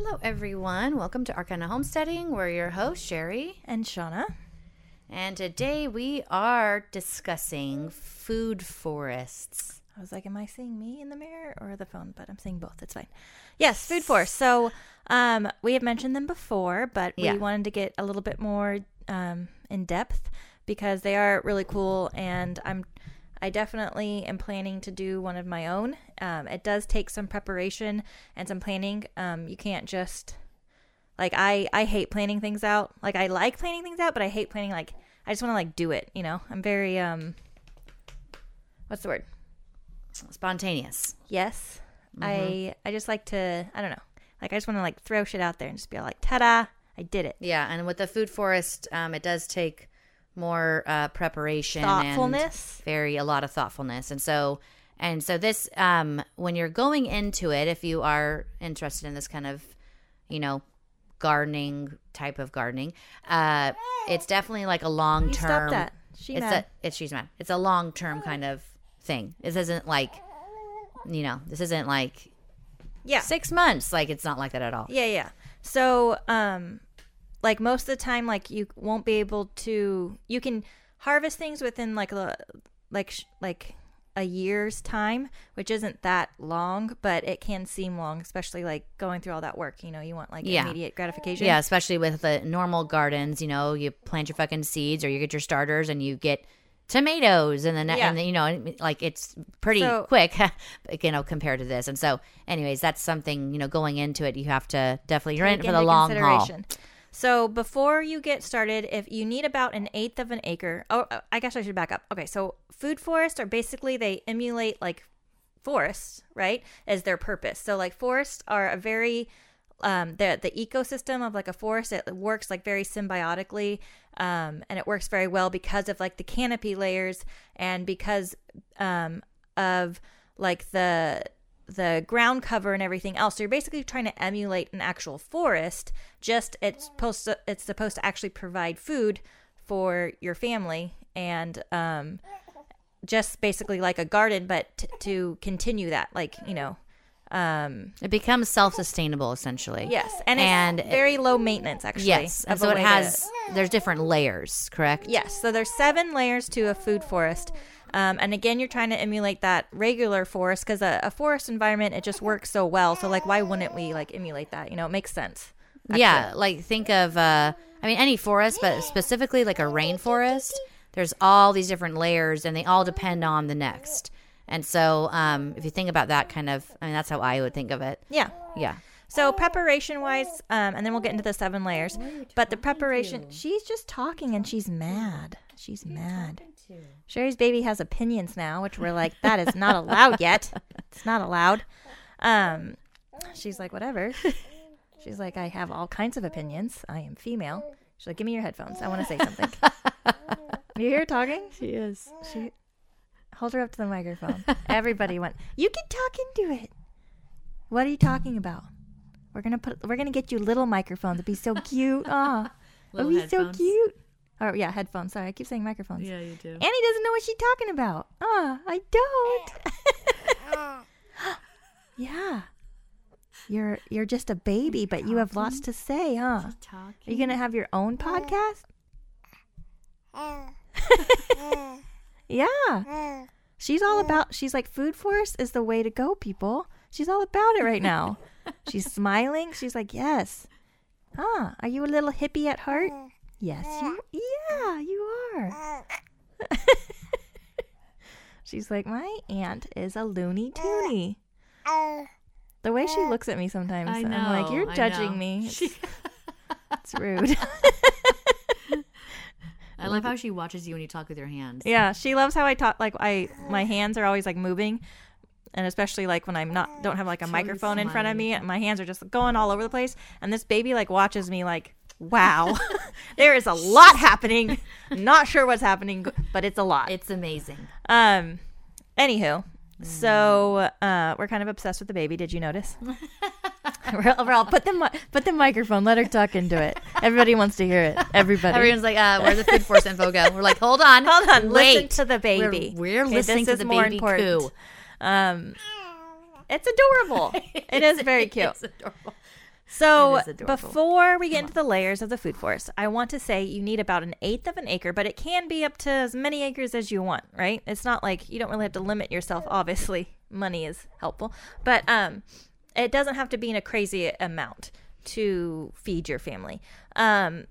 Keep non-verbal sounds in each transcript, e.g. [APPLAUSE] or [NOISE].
Hello, everyone. Welcome to Arcana Homesteading. We're your hosts, Sherry. And Shauna. And today we are discussing food forests. I was like, am I seeing me in the mirror or the phone? But I'm seeing both. It's fine. Yes, food forests. So um, we have mentioned them before, but Yeah. we wanted to get a little bit more um, in depth because they are really cool. And I'm, I definitely am planning to do one of my own. Um, it does take some preparation and some planning. Um, you can't just like I I hate planning things out. Like I like planning things out, but I hate planning like I just want to like do it, you know. I'm very um what's the word? Spontaneous. Yes. I I just like to I don't know. Like I just want to like throw shit out there and just be all like, "Ta-da, I did it." Yeah, and with the food forest, um, it does take more uh, preparation, and Thoughtfulness. very a lot of thoughtfulness, and so and so this um, when you're going into it, if you are interested in this kind of, you know, gardening type of gardening, uh, it's definitely like a long term. stop that. She it's mad. a it's she's mad. It's a long term kind of thing. This isn't like, you know, this isn't like yeah. six months. Like it's not like that at all. Yeah, yeah. So, um, like most of the time, like you won't be able to. You can harvest things within like a like like a year's time, which isn't that long, but it can seem long, especially like going through all that work. You know, you want like Yeah. immediate gratification. Yeah, especially with the normal gardens, you know, you plant your fucking seeds or you get your starters and you get tomatoes and then Yeah. and then, you know like it's pretty So- quick [LAUGHS] you know compared to this and so anyways that's something you know going into it you have to definitely you're in for the long haul. So before you get started, if you need about an eighth of an acre, oh, uh, I guess I should back up. Okay, so food forests are basically they emulate like forests, right? As their purpose. So like forests are a very um, the the ecosystem of like a forest it works like very symbiotically um, and it works very well because of like the canopy layers and because um, of like the the ground cover and everything else. So you're basically trying to emulate an actual forest. Just it's supposed to it's supposed to actually provide food for your family and um, just basically like a garden, but t- to continue that, like you know, um, it becomes self-sustainable essentially yes, and And it's very low maintenance actually. yes and so it way to- has there's different layers correct Yes, so there's seven layers to a food forest. Um, and again, you're trying to emulate that regular forest because a, a forest environment it just works so well. So like, why wouldn't we like emulate that? You know, it makes sense. Yeah, like think of uh I mean any forest, but specifically like a rainforest. There's all these different layers and they all depend on the next. And so um if you think about that kind of I mean that's how I would think of it. Yeah. Yeah. So preparation wise, um, and then we'll get into the seven layers. But the preparation, she's just talking and she's mad. She's mad. Sherry's baby has opinions now, which we're like, that is not allowed yet. It's not allowed. Um, she's like, whatever. She's like, I have all kinds of opinions. I am female. She's like, give me your headphones. I want to say something. [LAUGHS] you hear her talking? She is. She hold her up to the microphone. Everybody went. You can talk into it. What are you talking about? We're gonna put. We're gonna get you little microphones. It'd be so cute. Ah, it'd be headphones. so cute. Oh yeah, headphones. Sorry, I keep saying microphones. Yeah, you do. Annie doesn't know what she's talking about. Ah, I don't. [LAUGHS] yeah, you're you're just a baby, but you have lots to say, huh? Are you gonna have your own podcast? [LAUGHS] yeah. She's all about she's like food forest is the way to go, people. She's all about it right now. [LAUGHS] she's smiling. She's like, "Yes." Huh, are you a little hippie at heart? Yes, you Yeah, you are. Uh. [LAUGHS] she's like, "My aunt is a loony uh, toony." Uh, the way she looks at me sometimes, I I'm like, "You're judging me." [LAUGHS] It's, She- it's rude. I love how she watches you when you talk with your hands. Yeah, she loves how I talk. Like I, my hands are always like moving, and especially like when I'm not don't have like a always microphone in front of smiling. me, my hands are just going all over the place. And this baby like watches me like, wow, [LAUGHS] [LAUGHS] there is a lot [LAUGHS] happening. Not sure what's happening, but it's a lot. It's amazing. Um, anywho, so uh, we're kind of obsessed with the baby. Did you notice? we're, we're all put the mi- put the microphone. Let her talk into it. Everybody wants to hear it. Everybody. Everyone's like, uh, where's the food force info go? We're like, hold on. Hold on, Wait. listen to the baby. We're, we're Okay, listening this to is the more baby important. coo. Um, it's adorable. it is very cute. It's adorable. So It is adorable. before we get into the layers of the food forest, I want to say you need about an eighth of an acre, but it can be up to as many acres as you want, right? It's not like you don't really have to limit yourself. Obviously, [LAUGHS] money is helpful, but um, it doesn't have to be in a crazy amount to feed your family. Um,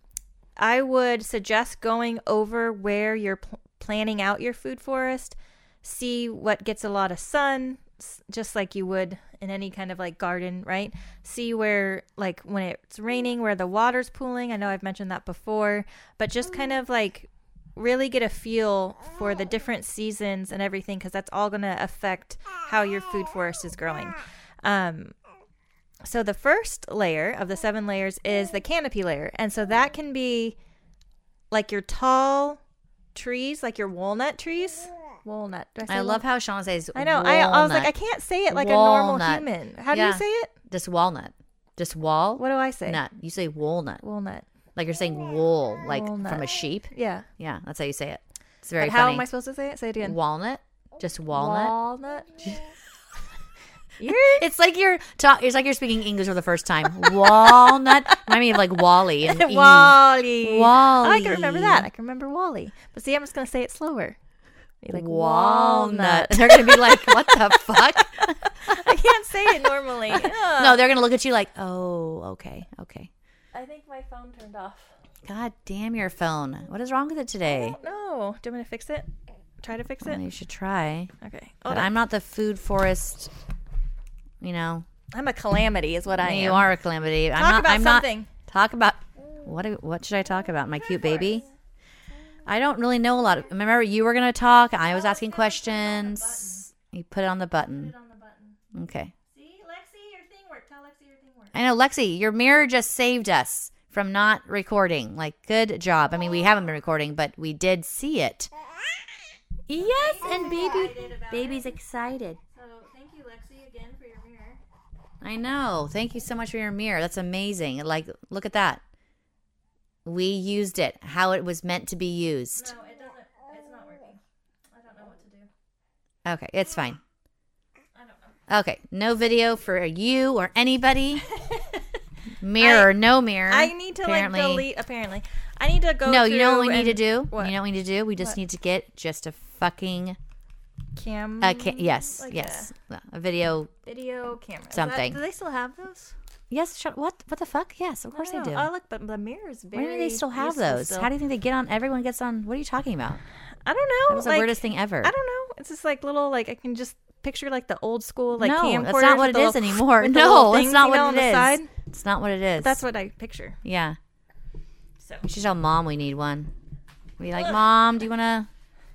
I would suggest going over where you're pl- planning out your food forest, see what gets a lot of sun, just like you would in any kind of like garden, right? See where, like, when it's raining, where the water's pooling. I know I've mentioned that before, but just kind of like really get a feel for the different seasons and everything because that's all going to affect how your food forest is growing. Um, so the first layer of the seven layers is the canopy layer. And so that can be like your tall trees, like your walnut trees. Walnut. Say I love how Sean says. I know. I, I was like, I can't say it like a normal human. How do Yeah. you say it? just walnut, just wall. What do I say? Nut. You say walnut, Walnut. like you're saying wool, like from a sheep. Yeah. Yeah, that's how you say it. It's very But how funny. am I supposed to say it? Say it again. Walnut, just walnut. Walnut. [LAUGHS] It's like you're ta- It's like you're speaking English for the first time. [LAUGHS] Walnut. Remind me of like Wally and. Wally. Wally. Oh, I can remember that. I can remember Wally. But see, I'm just gonna say it slower. Like walnut. They're gonna be like, "What the [LAUGHS] fuck?" I can't say it normally. [LAUGHS] no, they're gonna look at you like, "Oh, okay, okay." I think my phone turned off. God damn your phone! What is wrong with it today? No. Do you want me to fix it? Try to fix Well, it. you should try. Okay. But on. I'm not the food forest. You know, I'm a calamity, is what I am. you are a calamity. I'm Talk not. about I'm something. not. Talk about what? What should I talk about? My cute baby. I don't really know a lot. Of, remember, you were gonna talk. I was asking questions. You put it on the button. on the button. Okay. See, Lexi, your thing worked. Tell Lexi your thing worked. I know, Lexi, your mirror just saved us from not recording. Like, good job. I mean, we haven't been recording, but we did see it. Yes, and baby, baby's excited. So thank you, Lexi, again for your mirror. I know. Thank you so much for your mirror. That's amazing. Like, look at that. We used it how it was meant to be used. No, it doesn't. It's not working. I don't know what to do. Okay, it's fine. I don't know. Okay, no video for you or anybody. [LAUGHS] Mirror, or no mirror. I need to apparently. like delete. Apparently, I need to go. No, you know what we need to do? What? You know what we need to do? We just What? need to get just a fucking Cam. a ca- yes, like yes, a video. A video camera. Something. That, do they still have those? Yes, shut, what? What the fuck? Yes, of course they do. Oh, look, but the mirror is Why very. do they still have those? still. How do you think they get on? Everyone gets on. What are you talking about? I don't know. That was the weirdest thing ever. I don't know. It's just like little like I can just picture like the old school like no, camcorders. that's not what it the is anymore. [LAUGHS] [LAUGHS] little No, it's not what it is. side. It's not what it is. That's what I picture. Yeah, So we should tell mom we need one. We like, mom. Do you want to?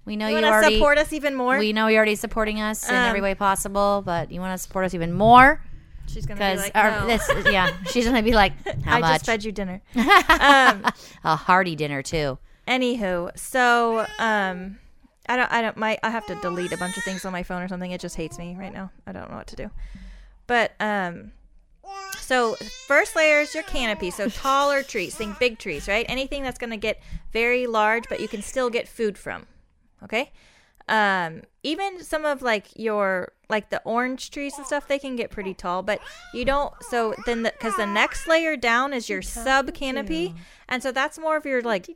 We know you you, want to already. support us even more? we know you're already supporting us in every Um, way possible, but you want to support us even more She's gonna be like, no. this. Yeah, she's gonna be like, [LAUGHS] how I much? just fed you dinner. [LAUGHS] um, a hearty dinner too. Anywho, so um, I don't, I don't, my, I have to delete a bunch of things on my phone or something. It just hates me right now. I don't know what to do. But um, so first layer is your canopy. So taller trees, think big trees, right? Anything that's gonna get very large, but you can still get food from. Okay. Um, even some of like your like the orange trees and stuff, they can get pretty tall, but you don't. So then, because the, next layer down is your sub canopy, and so that's more of your like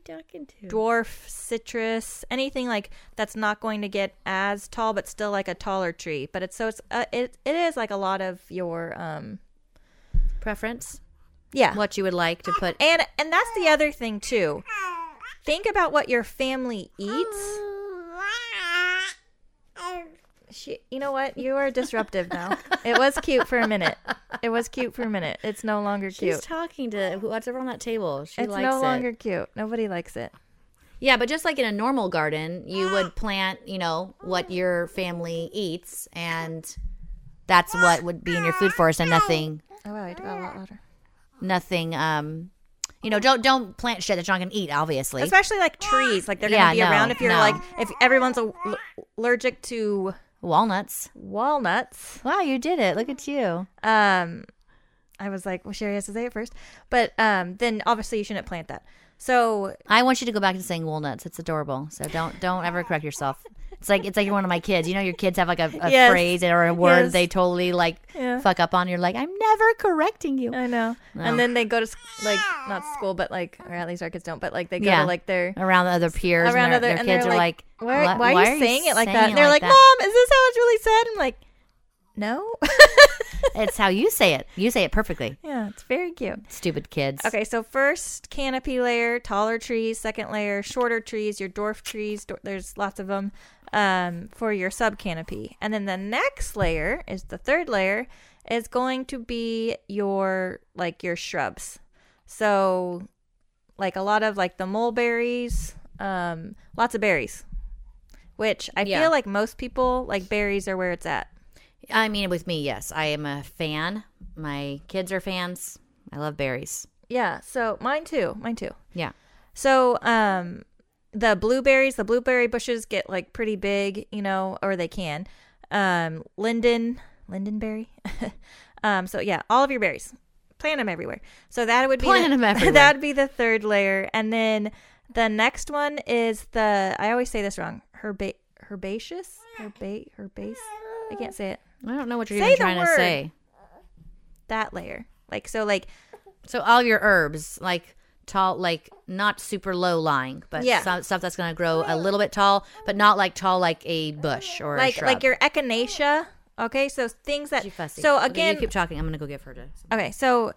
dwarf citrus anything like that's not going to get as tall but still like a taller tree but it's so it's uh, it, it is like a lot of your um Preference? yeah What you would like to put? and and that's the other thing too think about what your family eats she, you know what you are disruptive now it was cute for a minute it was cute for a minute it's no longer cute She's talking to whatever on that table. She it's no it. longer cute nobody likes it Yeah, but just like in a normal garden, you would plant, you know, what your family eats, and that's what would be in your food forest, and nothing, oh wow, I got a lot louder nothing. Um, you know, don't don't plant shit that you're not gonna eat. Obviously, especially like trees like they're Yeah, gonna be no, around if you're no. like if everyone's allergic to walnuts. walnuts Wow, you did it! Look at you. um I was like, well, Sherry has to say it first. But um, then obviously you shouldn't plant that. So I want you to go back to saying walnuts. It's adorable. So don't don't ever correct yourself. It's like it's like you're one of my kids. You know, your kids have like a, a Yes. phrase or a word Yes. they totally like Yeah. fuck up on. You're like, I'm never correcting you. I know. No. And then they go to like not school, but like, or at least our kids don't. But like they go Yeah. to like their Around the other peers, around and their, other, their kids they're like, like, why, "What- why, are you saying it like that? And they're like, that?" Mom, is this how it's really said? I'm like, no. [LAUGHS] It's how you say it. You say it perfectly. yeah, it's very cute. Stupid kids. Okay, so first canopy layer, taller trees. Second layer, shorter trees, your dwarf trees. dwar- There's lots of them um, for your sub canopy. And then the next layer is the third layer is going to be your like your shrubs. So like a lot of like the mulberries, um, lots of berries. Which I Yeah. feel like most people like berries are where it's at. I mean, with me, yes, I am a fan. My kids are fans. I love berries. Yeah, so mine too. Mine too. Yeah. So, um, the blueberries, the blueberry bushes get like pretty big, you know, or they can. Um, linden, lindenberry. [LAUGHS] um, so yeah, all of your berries, plant them everywhere. So that would be Plant the, 'em [LAUGHS] everywhere. that would be the third layer, and then the next one is the I always say this wrong. Herba herbaceous, herba herbase. I can't say it. I don't know what you're Say even trying to say. That layer, like so, like So all your herbs, like tall, like not super low lying, but Yeah. some, stuff that's going to grow a little bit tall, but not like tall like a bush or a like like your echinacea. Okay, so things that so again you keep talking. I'm going to go give her to. Okay, so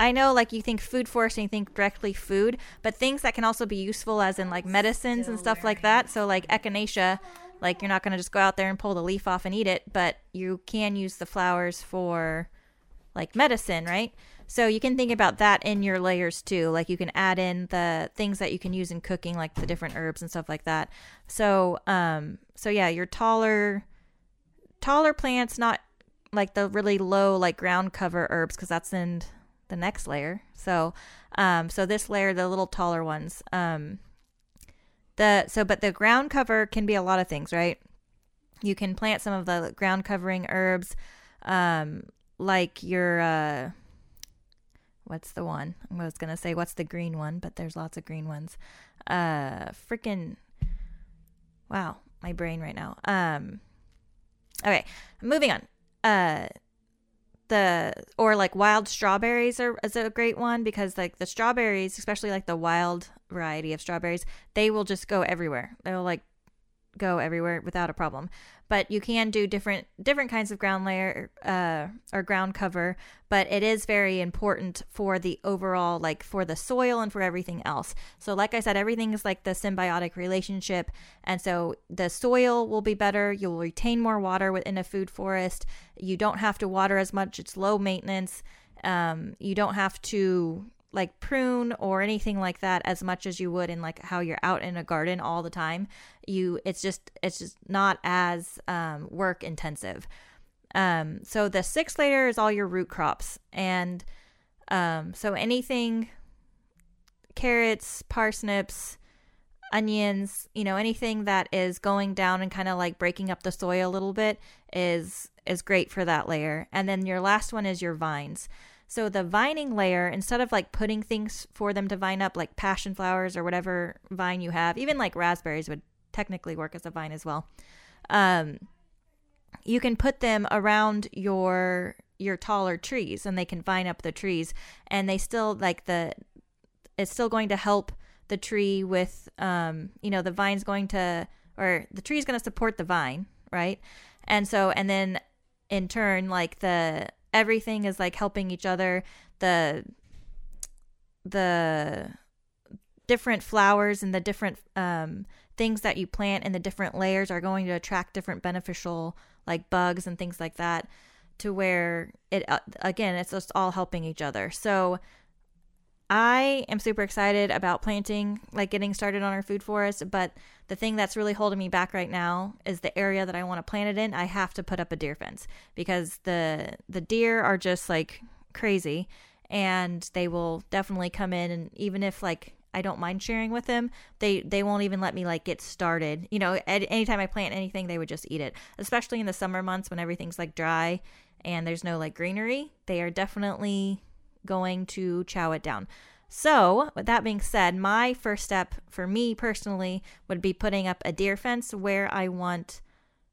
I know like you think food forest and you think directly food, but things that can also be useful as in like medicines and stuff like that. So like echinacea, like you're not going to just go out there and pull the leaf off and eat it, but you can use the flowers for like medicine, right? So you can think about that in your layers too. Like you can add in the things that you can use in cooking, like the different herbs and stuff like that. So, um, so yeah, your taller, taller plants, not like the really low, like ground cover herbs, because that's in the next layer. So, um, so this layer, the little taller ones, um, the so, but the ground cover can be a lot of things, right? You can plant some of the ground covering herbs, um, like your uh, what's the one? I was gonna say what's the green one, but there's lots of green ones. Uh, freaking wow, my brain right now. Um, okay, moving on. Uh, the or like wild strawberries are is a great one because like the strawberries, especially like the wild variety of strawberries, they will just go everywhere. They'll like go everywhere without a problem. But you can do different different kinds of ground layer uh, or ground cover, but it is very important for the overall like for the soil and for everything else. So like I said, everything is like the symbiotic relationship, and so the soil will be better. You'll retain more water within a food forest. You don't have to water as much. It's low maintenance. Um, you don't have to like prune or anything like that as much as you would in like how you're out in a garden all the time you it's just it's just not as um, work intensive. Um, so the sixth layer is all your root crops and um, so anything carrots parsnips onions you know anything that is going down and kind of like breaking up the soil a little bit is is great for that layer. And then your last one is your vines so the vining layer, instead of like putting things for them to vine up, like passion flowers or whatever vine you have, even like raspberries would technically work as a vine as well. Um, you can put them around your your taller trees, and they can vine up the trees, and they still like the. It's still going to help the tree with, um, you know, the vine's going to, or the tree's going to support the vine, right? And so, and then in turn, like the everything is like helping each other. The the different flowers and the different um, things that you plant and the different layers are going to attract different beneficial like bugs and things like that to where it uh, again it's just all helping each other. So I am super excited about planting, like getting started on our food forest. But the thing that's really holding me back right now is the area that I want to plant it in. I have to put up a deer fence because the the deer are just like crazy, and they will definitely come in. And even if like I don't mind sharing with them, they they won't even let me like get started. You know, at anytime I plant anything, they would just eat it. Especially in the summer months when everything's like dry and there's no like greenery, they are definitely going to chow it down. So, with that being said, my first step for me personally would be putting up a deer fence where I want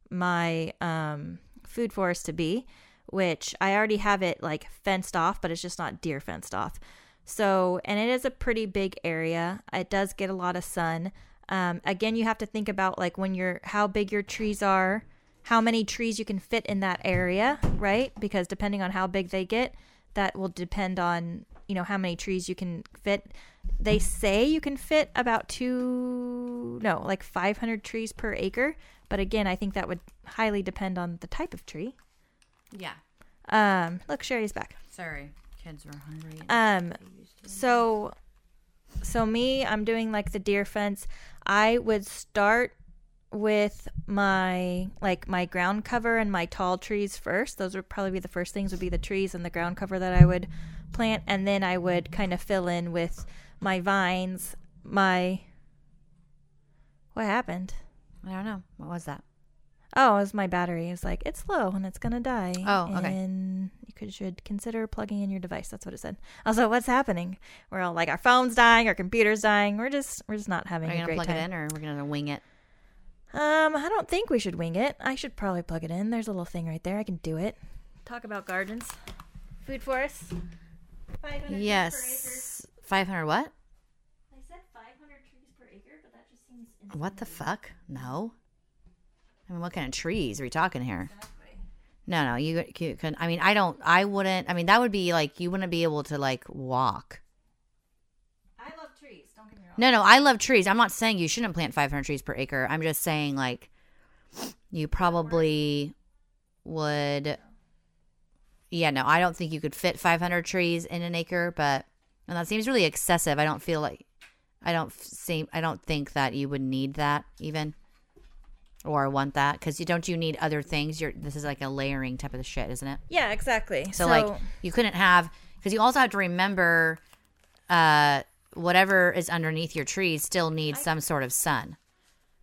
my um, food forest to be, which I already have it like fenced off, but it's just not deer fenced off. So, and it is a pretty big area. It does get a lot of sun. Um, again, you have to think about like when you're how big your trees are, how many trees you can fit in that area, right? Because depending on how big they get, that will depend on you know how many trees you can fit. They say you can fit about two, no, like 500 trees per acre. But again, I think that would highly depend on the type of tree. Yeah. Um, look, Sherry's back. Sorry, kids were hungry. Um, so, so me, I'm doing like the deer fence. I would start with my like my ground cover and my tall trees first. Those would probably be the first things would be the trees and the ground cover that I would plant and then I would kind of fill in with my vines, my What happened? I don't know. What was that? Oh, it was my battery. It's like it's low and it's gonna die. Oh, okay. And you could should consider plugging in your device. That's what it said. Also, what's happening? We're all like our phone's dying, our computer's dying. We're just we're just not having Are you a gonna great plug time. it in, or we're gonna wing it? Um, I don't think we should wing it. I should probably plug it in. There's a little thing right there. I can do it. Talk about gardens, food forests. 500 Yes. Five hundred what? I said 500 trees per acre, but that just seems What the fuck? No. I mean, what kind of trees are we talking here? Exactly. No, no, you, you can. I mean, I don't. I wouldn't. I mean, that would be like you wouldn't be able to like walk. I love trees. Don't get me wrong. No, no, I love trees. I'm not saying you shouldn't plant 500 trees per acre. I'm just saying like you probably would. Yeah, no, I don't think you could fit 500 trees in an acre, but and that seems really excessive. I don't feel like I don't seem I don't think that you would need that even or want that because you don't you need other things. You're this is like a layering type of shit, isn't it? Yeah, exactly. So, like you couldn't have because you also have to remember uh whatever is underneath your trees still needs some sort of sun.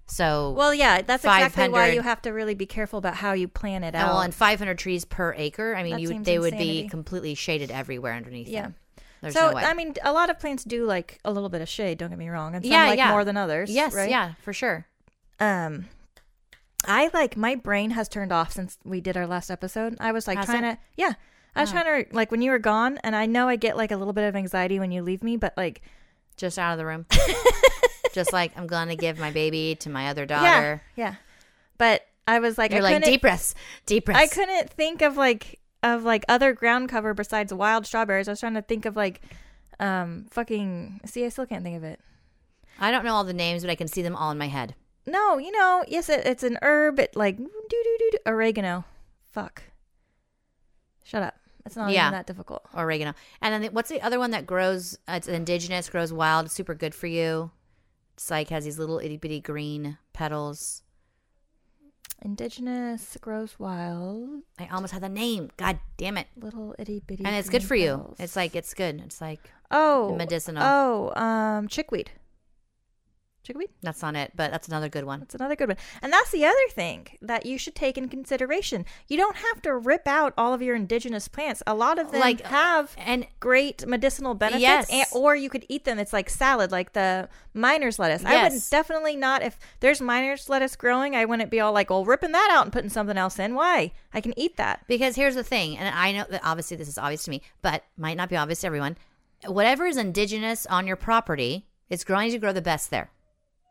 So Well, yeah, that's exactly why you have to really be careful about how you plan it out. well, and 500 trees per acre. I mean, That you seems they would insanity. be completely shaded everywhere underneath. yeah. them. There's so no way. I mean, a lot of plants do like a little bit of shade. Don't get me wrong, and some Yeah, like yeah. more than others. yes, right? yeah, for sure. Um, I like my brain has turned off since we did our last episode. I was like Has trying it? to, yeah, I was trying to like when you were gone, and I know I get like a little bit of anxiety when you leave me, but like, Just out of the room. [LAUGHS] Just like I'm going to give my baby to my other daughter. yeah. yeah. But I was like, You're I like couldn't- deep breaths, deep breaths. I couldn't think of like of like other ground cover besides wild strawberries. I was trying to think of like um fucking see I still can't think of it. I don't know all the names, but I can see them all in my head. No, you know, yes it, it's an herb it like do do do oregano. Fuck. Shut up. It's not Yeah. even that difficult. Oregano. And then the, what's the other one that grows? Uh, it's indigenous, grows wild, super good for you. It's like has these little itty bitty green petals. Indigenous grows wild, I almost had the name. God damn it! little itty bitty. And it's good for you. It's like it's good. It's like oh medicinal. Oh, um, chickweed. Chickweed. that's not it, but that's another good one. That's another good one. And that's the other thing that you should take in consideration. You don't have to rip out all of your indigenous plants. A lot of them Like, uh, have And great medicinal benefits, Yes. and, or you could eat them. It's like salad, like the miner's lettuce. I would definitely not, if there's miner's lettuce growing, I wouldn't be all like, well, ripping that out and putting something else in. Why? I can eat that. because here's the thing, and I know that obviously this is obvious to me, but might not be obvious to everyone. Whatever is indigenous on your property, it's growing to grow the best there.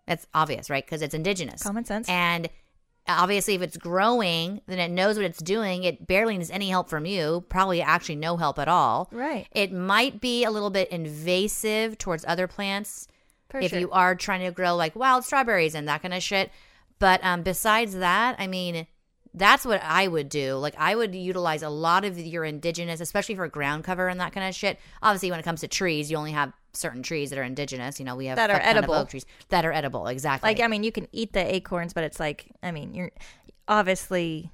That's obvious, right? Because it's indigenous. Common sense. And obviously, if it's growing, then it knows what it's doing. It barely needs any help from you, probably actually no help at all. Right. It might be a little bit invasive towards other plants For if sure. you are trying to grow like wild strawberries and that kind of shit. But um, besides that, I mean, that's what I would do. Like, I would utilize a lot of your indigenous, especially for ground cover and that kind of shit. Obviously, when it comes to trees, you only have certain trees that are indigenous. You know, we have That are fuck ton of edible. oak trees that are edible. Exactly. Like, I mean, you can eat the acorns, but it's like, I mean, you're obviously.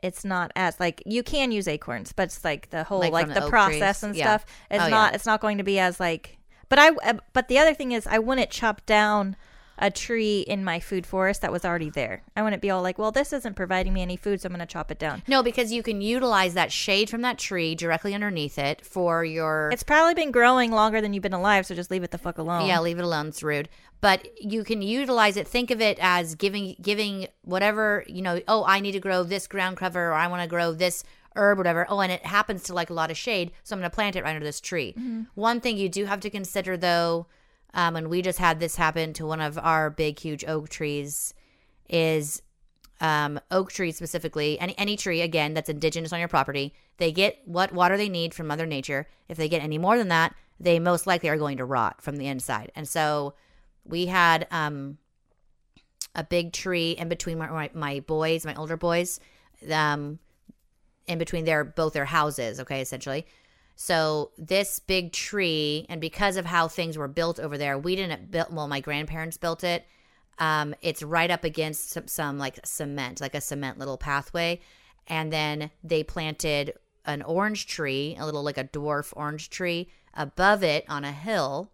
It's not as like you can use acorns, but it's like the whole Like like, the, the process trees? and Yeah. stuff. It's Oh, yeah. not. It's not going to be as like. But I. uh, But the other thing is, I wouldn't chop down a tree in my food forest that was already there. I wouldn't be all like, well, this isn't providing me any food, so I'm going to chop it down. No, because you can utilize that shade from that tree directly underneath it for your. It's probably been growing longer than you've been alive, so just leave it the fuck alone. yeah, leave it alone. It's rude. But you can utilize it. Think of it as giving giving whatever you know. Oh, I need to grow this ground cover, or I want to grow this herb, whatever. Oh, and it happens to like a lot of shade, so I'm going to plant it right under this tree. Mm-hmm. One thing you do have to consider, though, um, and we just had this happen to one of our big, huge oak trees, is um, oak tree specifically, any any tree again that's indigenous on your property, they get what water they need from Mother Nature. If they get any more than that, they most likely are going to rot from the inside. And so we had um, a big tree in between my, my, boys, my older boys, um, in between their both their houses. Okay, essentially. So this big tree, and because of how things were built over there, we didn't build. Well, my grandparents built it. Um, it's right up against some, some like cement, like a cement little pathway, and then they planted an orange tree, a little like a dwarf orange tree, above it on a hill.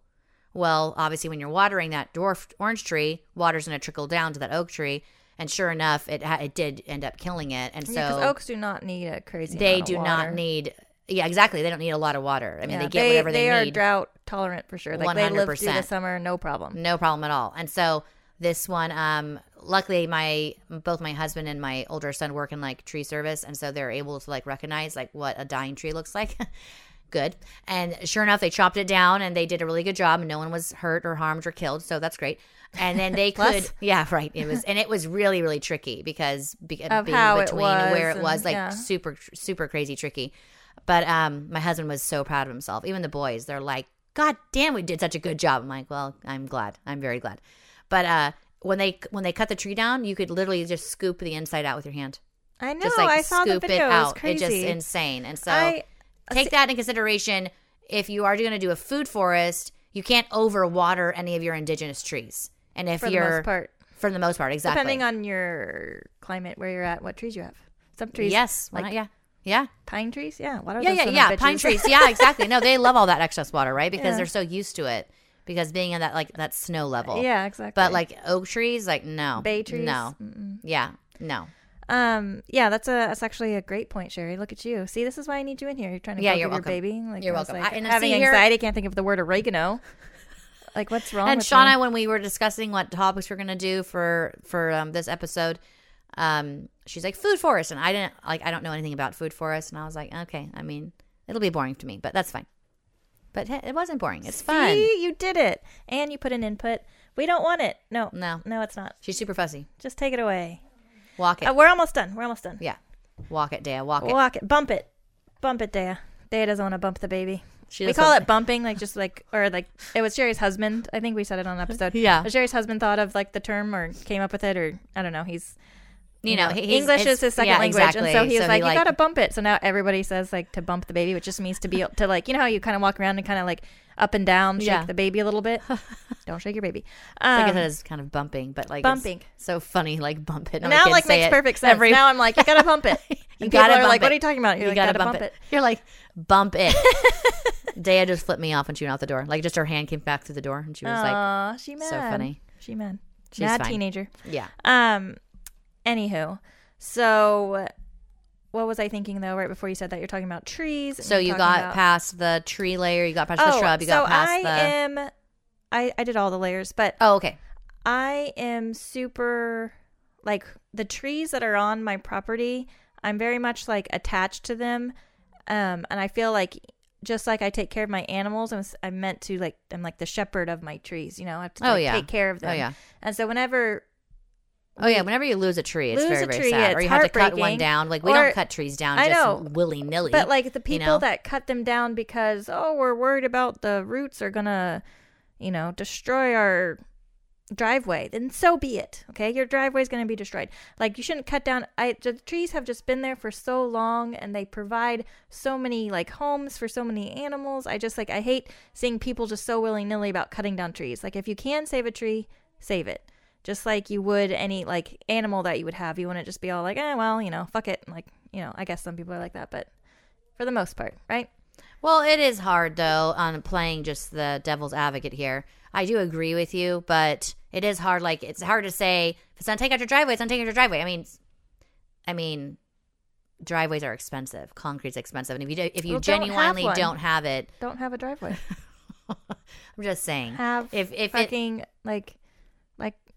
Well, obviously, when you're watering that dwarf orange tree, water's going to trickle down to that oak tree, and sure enough, it ha- it did end up killing it. And so oaks do not need a crazy. they amount of do not need yeah exactly. They don't need a lot of water. I mean Yeah, they get whatever they, are need. They are drought tolerant for sure. Like they live through the summer, no problem. no problem at all. And so this one um luckily my both my husband and my older son work in like tree service and so they're able to like recognize like what a dying tree looks like. [LAUGHS] Good. And sure enough they chopped it down and they did a really good job and no one was hurt or harmed or killed so that's great. And then they [LAUGHS] could yeah right. It was and it was really really tricky because be, Of being how it between was where it and- was like yeah. super super crazy tricky but um my husband was so proud of himself. Even the boys they're like god damn we did such a good job. I'm like well i'm glad. I'm very glad. But uh when they when they cut the tree down you could literally just scoop the inside out with your hand. I know. just like I saw the scoop video. it It was out. Crazy. it's just insane. And so I take that in consideration. If you are going to do a food forest you can't overwater any of your indigenous trees. And if for you're most part, for the most part exactly. Depending on your climate, where you're at, what trees you have. Some trees, yes why like not? yeah yeah pine trees. Yeah, what are yeah those yeah yeah pine trees yeah exactly no they love all that excess water right because Yeah. they're so used to it because being in that like that snow level yeah, exactly. but like oak trees like no bay trees. no Mm-mm. yeah no Um, yeah, that's a that's actually a great point, Sherry. Look at you. See, this is why I need you in here. You're trying to Yeah, you're your welcome. baby. Like You're welcome. Like, I- having here- anxiety, can't think of the word oregano. like what's wrong? and Shauna, me? when we were discussing what topics we're gonna do for for um, this episode, um, she's like food forest, and I didn't like I don't know anything about food forest, and I was like, okay, I mean, it'll be boring to me, but that's fine. But hey, it wasn't boring. It's fun. You did it, and you put an input. We don't want it. No, No, no, it's not. she's super fussy. Just take it away. Walk it. Uh, we're almost done. We're almost done. yeah, walk it, Dea. Walk it. Walk it. Bump it. Bump it, Dea. Dea doesn't want to bump the baby. She we call it bumping, like just like or like it was Sherry's husband. I think we said it on an episode. [LAUGHS] Yeah. But Sherry's husband thought of like the term or came up with it, or I don't know. He's You know, he- English is his second yeah, language, exactly. and so he was So like, he, "You gotta bump it." So now everybody says like to bump the baby, which just means to be to like you know how you kind of walk around and kind of like up and down, shake Yeah. the baby a little bit. [LAUGHS] Don't shake your baby. Like I Um, said, it's kind of bumping, but like bumping. so funny, like bump it. now like makes it perfect sense. every- now I'm like, you gotta bump it. [LAUGHS] You gotta bump like, "What are you talking about?" You're you like, gotta, "Gotta bump, it. You're like, bump it. [LAUGHS] Dea just flipped me off when she went out the door. Like, just her hand came back through the door, and she was like, Aw, she mad. so funny. She mad. She's mad fine. teenager. Yeah. Um. Anywho, so what was I thinking though? Right before you said that, you're talking about trees. So you got about- past the tree layer, you got past the oh, shrub, you so got past I the. am. I I did all the layers, but oh, okay. I am super like the trees that are on my property. I'm very much like attached to them, um, and I feel like just like I take care of my animals, I'm, I'm meant to like I'm like the shepherd of my trees. You know, I have to Oh, yeah. take care of them. Oh, yeah. And so whenever Oh, yeah. Whenever you lose a tree, it's Lose very, very tree, sad. or you have to cut one down. Like, we Or- don't cut trees down I just know. willy nilly. But like the people know? that cut them down because oh we're worried about the roots are gonna, you know, destroy our driveway, then so be it. Okay, your driveway is gonna be destroyed. Like you shouldn't cut down. I the trees have just been there for so long, and they provide so many like homes for so many animals. I just like I hate seeing people just so willy nilly about cutting down trees. Like if you can save a tree, save it. Just like you would any like animal that you would have, you wouldn't just be all like, eh, well, you know, fuck it. Like, you know, I guess some people are like that, but for the most part, right? Well, it is hard though on playing just the devil's advocate here. I do agree with you, but it is hard. Like it's hard to say if it's not take out your driveway, it's not take out your driveway. I mean, I mean, driveways are expensive. Concrete's expensive, and if you do, if you Well, don't have genuinely don't have it, Don't have a driveway. [LAUGHS] I'm just saying. Have if if it, fucking like like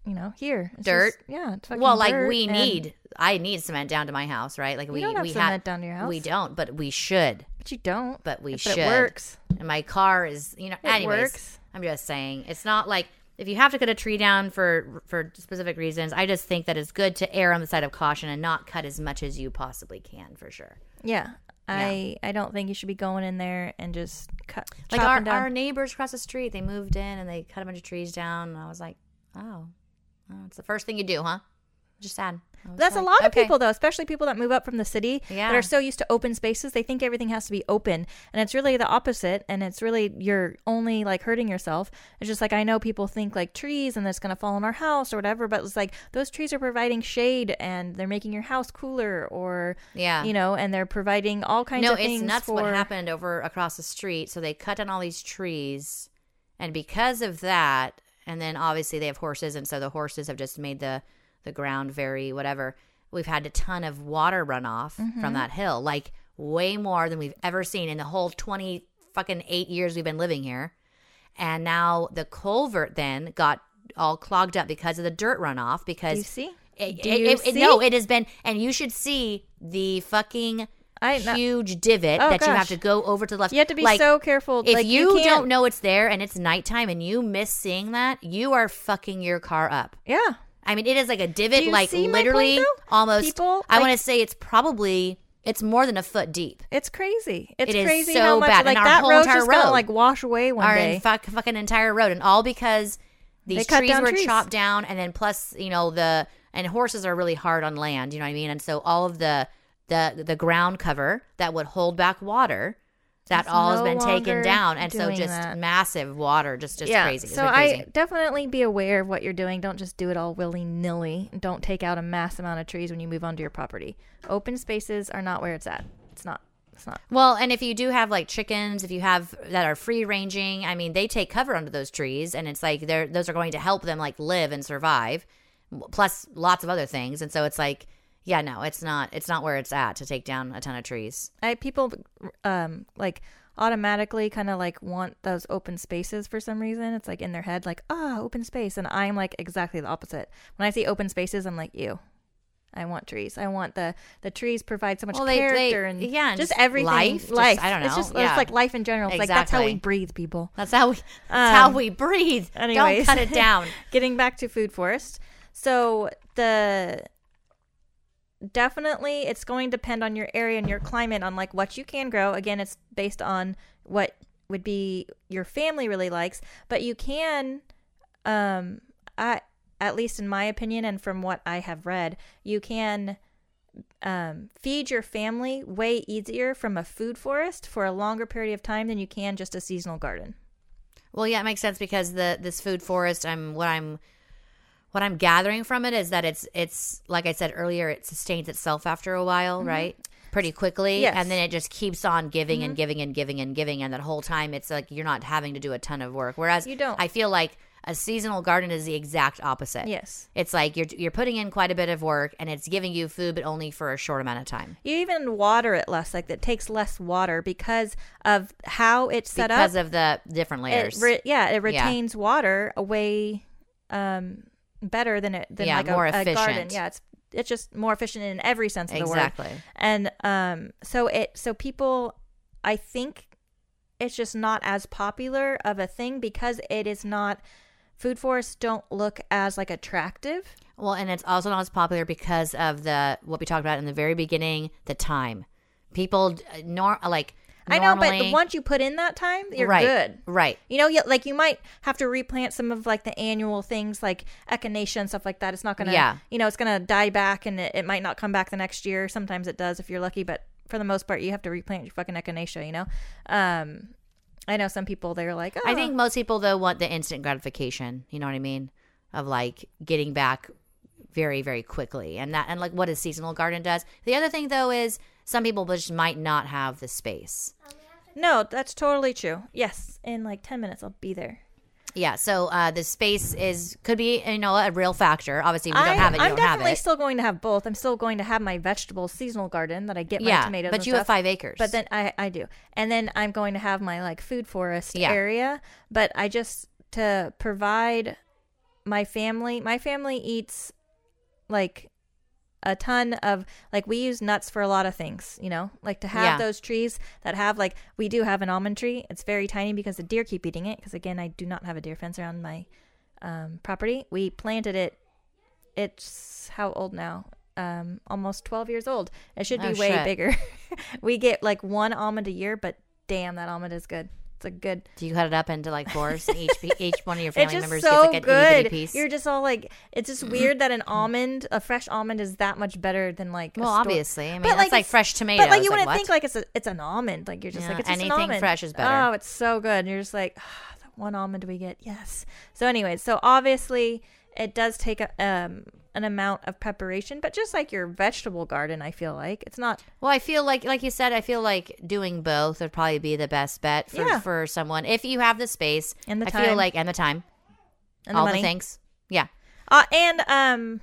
you know here It's Dirt? just- yeah. Well, like dirt we need, I need cement down to my house, right? Like We we don't have we cement have down to your house. We don't, but we should. but you don't. But we but should. it works. And my car is, you know. It anyways, works. I'm just saying, it's not like if you have to cut a tree down for for specific reasons. I just think that it's good to err on the side of caution and not cut as much as you possibly can, for sure. Yeah. I I don't think you should be going in there and just cut Like our, down. our neighbors across the street, they moved in and they cut a bunch of trees down. And I was like, oh, oh it's the first thing you do, huh? Just sad. That's a lot of okay. people though, especially people that move up from the city that are so used to open spaces. They think everything has to be open, and it's really the opposite. And it's really you're only like hurting yourself. It's just like I know people think like trees and it's gonna fall on our house or whatever, but it's like those trees are providing shade and they're making your house cooler, or Yeah. you know, and they're providing all kinds no, of things. No, it's nuts for, what happened over across the street. So they cut down all these trees, and because of that, and then obviously they have horses, and so the horses have just made the the ground very whatever. We've had a ton of water runoff Mm-hmm. from that hill, like way more than we've ever seen in the whole twenty fucking eight years we've been living here. And now the culvert then got all clogged up because of the dirt runoff. Because Do you see? It, Do it- you it- it- see? no, it has been, and you should see the fucking I no- huge divot Oh, that you have to go over to the left. You have to be Like, so careful. If like, you, can't- don't know it's there and it's nighttime and you miss seeing that, you are fucking your car up. yeah, I mean, it is like a divot, like my point, literally almost. People, I like- want to say it's probably it's more than a foot deep. it's crazy. It's It is crazy so how much bad. like And our that whole road's entire just gonna road- like wash away one Our day. fuck, fucking entire road, and all because these trees were trees. chopped down, and then plus you know the and horses are really hard on land. You know what I mean? And so all of the the the ground cover that would hold back water. That It's all has been taken down, and so just that. massive water, just just yeah. crazy. It's So crazy. I definitely be aware of what you're doing. Don't just do it all willy nilly. Don't take out a mass amount of trees when you move onto your property. Open spaces are not where it's at. It's not. It's not. Well, and if you do have like chickens, if you have that are free ranging, I mean, they take cover under those trees, and it's like they're those are going to help them like live and survive, plus lots of other things. And so it's like, yeah, no, it's not. It's not where it's at to take down a ton of trees. I people um like automatically kind of like want those open spaces for some reason. It's like in their head like, "Ah, open space." And I'm like exactly the opposite. When I see open spaces, I'm like, "Ew." I want trees. I want the the trees provide so much Well, they- they- character and yeah, and just, just everything. life, just- I don't know. It's just yeah. it's like life in general. It's like that's how we breathe, people. That's how we. That's how Um, we breathe. anyways. Don't cut it down. [LAUGHS] Getting back to food forest. So the definitely it's going to depend on your area and your climate on like what you can grow. Again, it's based on what would be your family really likes, but you can um I at least in my opinion and from what I have read, you can um, feed your family way easier from a food forest for a longer period of time than you can just a seasonal garden. Well, yeah, it makes sense because the this food forest. I'm what I'm what I'm gathering from it is that it's it's like I said earlier, it sustains itself after a while, right? Pretty quickly, Mm-hmm. Yes. Mm-hmm. and then it just keeps on giving and giving and giving and giving, and that whole time it's like you're not having to do a ton of work. Whereas You don't. I feel like a seasonal garden is the exact opposite. Yes. It's like you're you're putting in quite a bit of work, and it's giving you food, but only for a short amount of time You even water it less, like it takes less water because of how it's set because up. Because of the different it layers. re- yeah, it retains water away um, better than it than Yeah, like a, more a garden. Yeah, it's it's just more efficient in every sense of the word. exactly. And um, so it so people, I think, it's just not as popular of a thing because it is not. Food forests don't look as like attractive. Well, and it's also not as popular because of the what we talked about in the very beginning, the time. People uh, nor like I know, but once you put in that time, you're right, good. Right. You know, you- like you might have to replant some of like the annual things like echinacea and stuff like that. It's not gonna, Yeah. you know, it's gonna die back and it, it might not come back the next year. Sometimes it does if you're lucky, but for the most part, you have to replant your fucking echinacea. You know, um, I know some people they're like, oh, I think most people though want the instant gratification. You know what I mean? Of like getting back very very quickly, and that and like what a seasonal garden does. The other thing though is some people just might not have the space. no, that's totally true. Yes, in like ten minutes I'll be there. Yeah, so uh, the space is could be you know a real factor. Obviously, if you don't have it. You I'm don't have definitely it. still going to have both. I'm still going to have my vegetable seasonal garden that I get my yeah, tomatoes. but you have five acres. But then I I do, and then I'm going to have my like food forest Yeah. area. But I just to provide my family. My family eats like a ton of like we use nuts for a lot of things you know? Like to have Yeah. those trees that have like we do have an almond tree. It's very tiny because the deer keep eating it because again i do not have a deer fence around my um, property. We planted it it's how old now? Um, almost 12 years old. It should be Oh, way shit. bigger. [LAUGHS] We get like one almond a year but damn that almond is good it's a good Do you cut it up into like fours? [LAUGHS] each each one of your family members so gets like good. piece. You're just all like, it's just weird that an almond, a fresh almond, is that much better than like. a well, obviously, I mean But, like, it's- fresh tomatoes. But like you like, wouldn't what? think like it's a it's an almond. Like you're just Yeah, like it's anything almond. fresh is better. Oh, it's so good. And you're just like, ah, that one almond we get, yes. So anyways, so obviously it does take a, um an amount of preparation, but just like your vegetable garden, I feel like it's not. Well, I feel like, like you said, I feel like doing both would probably be the best bet for, Yeah. for someone if you have the space And the I feel like and the time, And the all money. the things. Yeah, Uh, and um,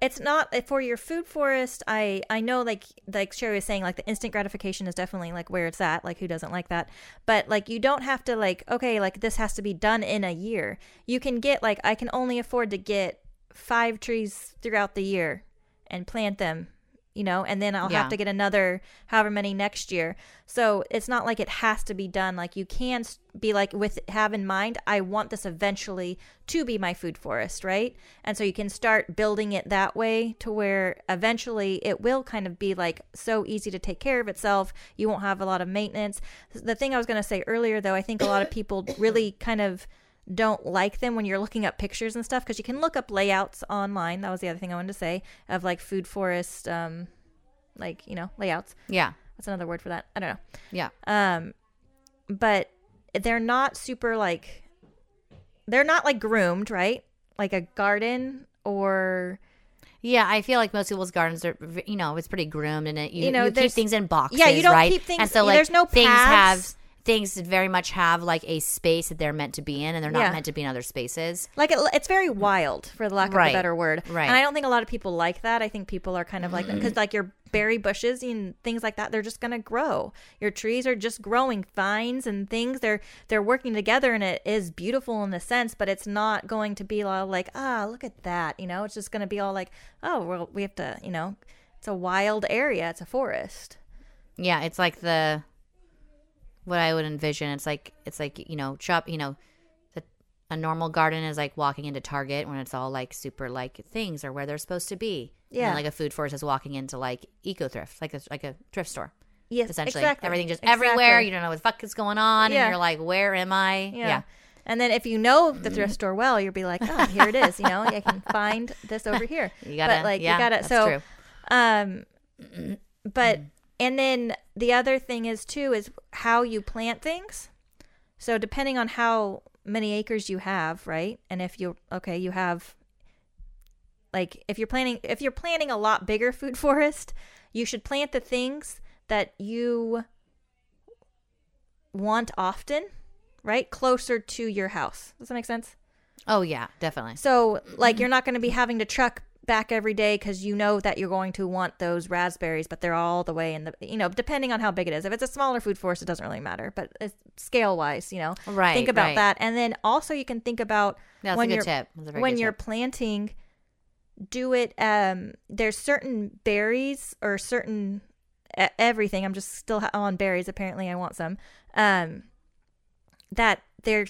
it's not for your food forest. I I know like like Sherry was saying, like the instant gratification is definitely like where it's at. Like who doesn't like that? But like you don't have to like okay, like this has to be done in a year. You can get like I can only afford to get five trees throughout the year and plant them. You know, and then I'll Yeah. have to get another however many next year. So it's not like it has to be done. Like you can be like with have in mind, I want this eventually to be my food forest, right? And so you can start building it that way to where eventually it will kind of be like so easy to take care of itself. You won't have a lot of maintenance. The thing I was going to say earlier, though, I think a lot of people really kind of don't like them when you're looking up pictures and stuff because you can look up layouts online. That was the other thing I wanted to say of like food forest, um, like you know layouts. yeah, What's another word for that? I don't know. yeah. Um, but they're not super like they're not like groomed, right? Like a garden or Yeah, I feel like most people's gardens are, you know, it's pretty groomed and it. You, You know, you keep things in boxes, Yeah, you don't right? keep things- And so, like, there's no things have things very much have like a space that they're meant to be in, and they're not Yeah. meant to be in other spaces. like it, it's very wild for the lack of a better word. Right. And I don't think a lot of people like that. I think people are kind of like that because like your berry bushes and things like that, they're just gonna grow. Your trees are just growing, vines and things. They're they're working together, and it is beautiful in a sense. But it's not going to be all like ah, look at that. You know, it's just gonna be all like oh, well, we have to. You know, it's a wild area. It's a forest. Yeah, it's like the what I would envision. It's like it's like you know, shop. You know, the, a normal garden is like walking into Target when it's all like super like things are where they're supposed to be. And Yeah. like a food forest is walking into like eco thrift, like a like a thrift store. Yes, Essentially, exactly. everything just Exactly. everywhere. You don't know what the fuck is going on, Yeah. and you're like, where am I? Yeah. And then if you know the thrift store well, you'll be like, oh, here it is. You know, I can find this over [LAUGHS] here. You gotta- but like yeah, you gotta. that's so, true. um, but and then the other thing is too is how you plant things. So depending on how many acres you have, right? And if you okay, you have like if you're planning if you're planting a lot bigger food [LAUGHS] forest, you should plant the things that you want often, right? Closer to your house. Does that make sense? Oh yeah, definitely. So, like, you're not going to be having to truck back every day because you know that you're going to want those raspberries, but they're all the way in the, you know, depending on how big it is. If it's a smaller food forest, it doesn't really matter, but it's scale wise, you know, Right, Think about right. that, and then also you can think about That's when a good you're tip. That's a when you're tip. planting. Do it. Um, there's certain berries or certain everything. I'm just still on berries. Apparently, I want some. Um, that they're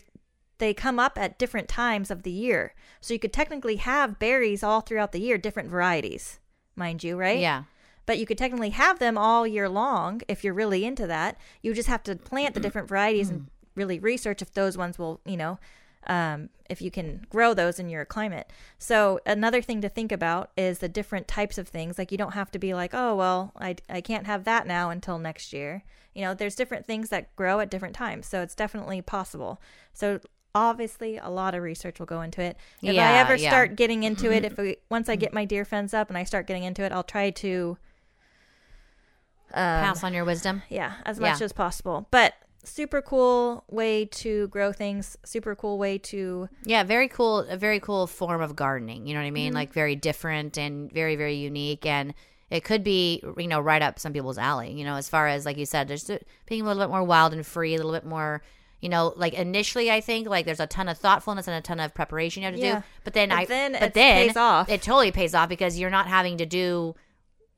they come up at different times of the year. So you could technically have berries all throughout the year, different varieties, mind you, right? Yeah. But you could technically have them all year long if you're really into that. You just have to plant the different varieties and [CLEARS THROAT] really research if those ones will, you know, um, if you can grow those in your climate. So another thing to think about is the different types of things. Like you don't have to be like, oh well, I I can't have that now until next year. You know, there's different things that grow at different times, so it's definitely possible. So obviously, a lot of research will go into it. If I ever yeah. start getting into it, [LAUGHS] if we, once I get my deer fence up and I start getting into it, I'll try to um, Pass on your wisdom. yeah, as much Yeah. as possible. But super cool way to grow things. Super cool way to Yeah, very cool. A very cool form of gardening. You know what I mean? Mm-hmm. Like very different and very very unique, and it could be you know right up some people's alley. You know, as far as like you said, there's being a little bit more wild and free, a little bit more. You know, like initially, I think like there's a ton of thoughtfulness and a ton of preparation you have to Yeah. do. But then But I, then but it then pays off. It totally pays off because you're not having to do.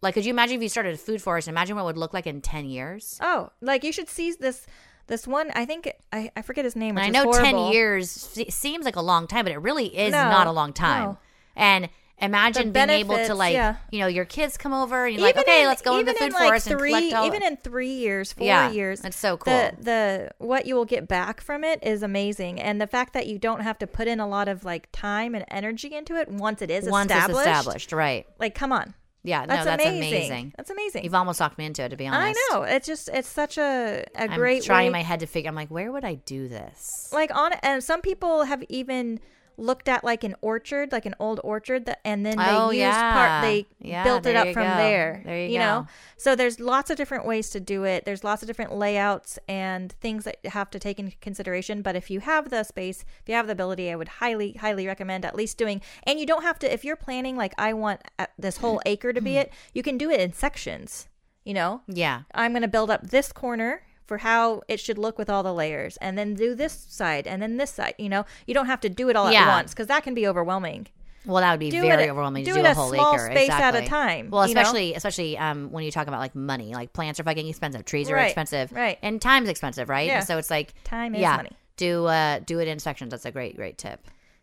Like, could you imagine if you started a food forest? Imagine what it would look like in ten years. Oh, like you should see this this one. I think I, I forget his name. Which I know horrible. ten years se- seems like a long time, but it really is No, not a long time. no. And imagine being able to like, yeah. you know, your kids come over and you're like, okay, in- let's go into even the food in, like, forest three, and collect all. Even in three years, four Yeah, years, that's so cool. The the what you will get back from it is amazing, and the fact that you don't have to put in a lot of like time and energy into it once it is once established. it's established, right? Like, come on, Yeah, that's, no, that's amazing. amazing. That's amazing. You've almost talked me into it, to be honest. I know. It's just it's such a a I'm great trying way. in my head to figure. I'm like, where would I do this? like on and some people have even looked at like an orchard like an old orchard that and then they Oh, used yeah. part they Yeah, built it up from go. there There you know go. so there's lots of different ways to do it there's lots of different layouts and things that you have to take into consideration but if you have the space if you have the ability i would highly highly recommend at least doing and you don't have to if you're planning like i want uh, this whole acre to be [CLEARS THROAT] it you can do it in sections you know Yeah, I'm going to build up this corner for how it should look with all the layers and then do this side and then this side. You know, you don't have to do it all Yeah. at once because that can be overwhelming. well, that would be Do very it- overwhelming do to it do a a whole small acre. space at a time, Well, you know? especially especially um, when you talk about like money, like plants are fucking expensive, trees are Right, expensive, right. and time's expensive, right? Yeah. So it's like Time is yeah, money. Do uh, do it in sections. That's a great great tip.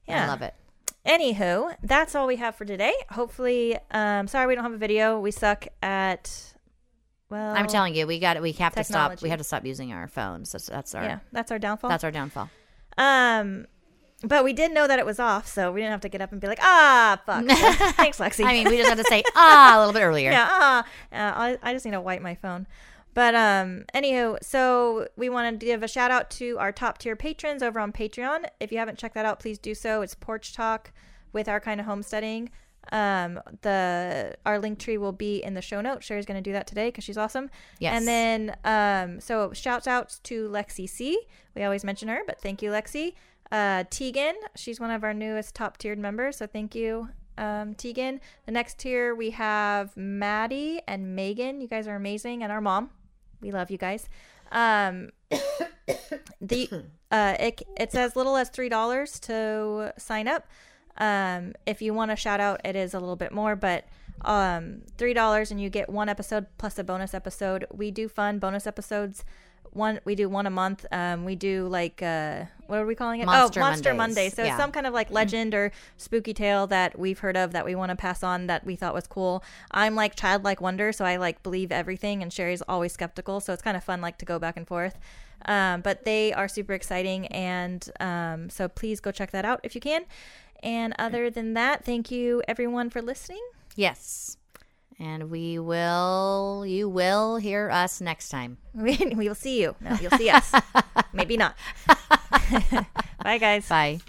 Yeah. I love it. Anywho, that's all we have for today. Hopefully, um, sorry we don't have a video. We suck at, well, I'm telling you, we got we have to stop. We have to stop using our phones. That's, that's our Yeah, that's our downfall. that's our downfall. um, but we did know that it was off, so we didn't have to get up and be like, ah, fuck. [LAUGHS] Thanks, Lexi. I mean, we just have to say [LAUGHS] ah a little bit earlier. yeah, ah, uh, I, I just need to wipe my phone. But um, anywho, so we want to give a shout out to our top tier patrons over on Patreon. If you haven't checked that out, please do so. It's Porch Talk with our kind of homesteading. Um, the our link tree will be in the show notes. Sherry's going to do that today because she's awesome. Yes. And then um, so shouts outs to Lexi C. We always mention her, but thank you, Lexi. Uh, Tegan, she's one of our newest top tiered members, so thank you, um, Tegan. The next tier we have Maddie and Megan. You guys are amazing, and our mom. We love you guys. Um, [COUGHS] the uh, it it's as little as three dollars to sign up. Um, if you want a shout out, it is a little bit more, but um, three dollars and you get one episode plus a bonus episode. We do fun bonus episodes. One we do one a month. Um, we do like uh, what are we calling it? Monster oh, Monster Mondays. Monday. So Yeah. it's some kind of like legend or spooky tale that we've heard of that we want to pass on that we thought was cool. I'm like childlike wonder, so I like believe everything, and Sherry's always skeptical, so it's kind of fun like to go back and forth. Um, but they are super exciting, and um, so please go check that out if you can. And other than that, thank you everyone for listening. Yes. And we will. You will hear us next time. [LAUGHS] We, will see you. No, you'll see us. [LAUGHS] Maybe not. [LAUGHS] Bye, guys. Bye.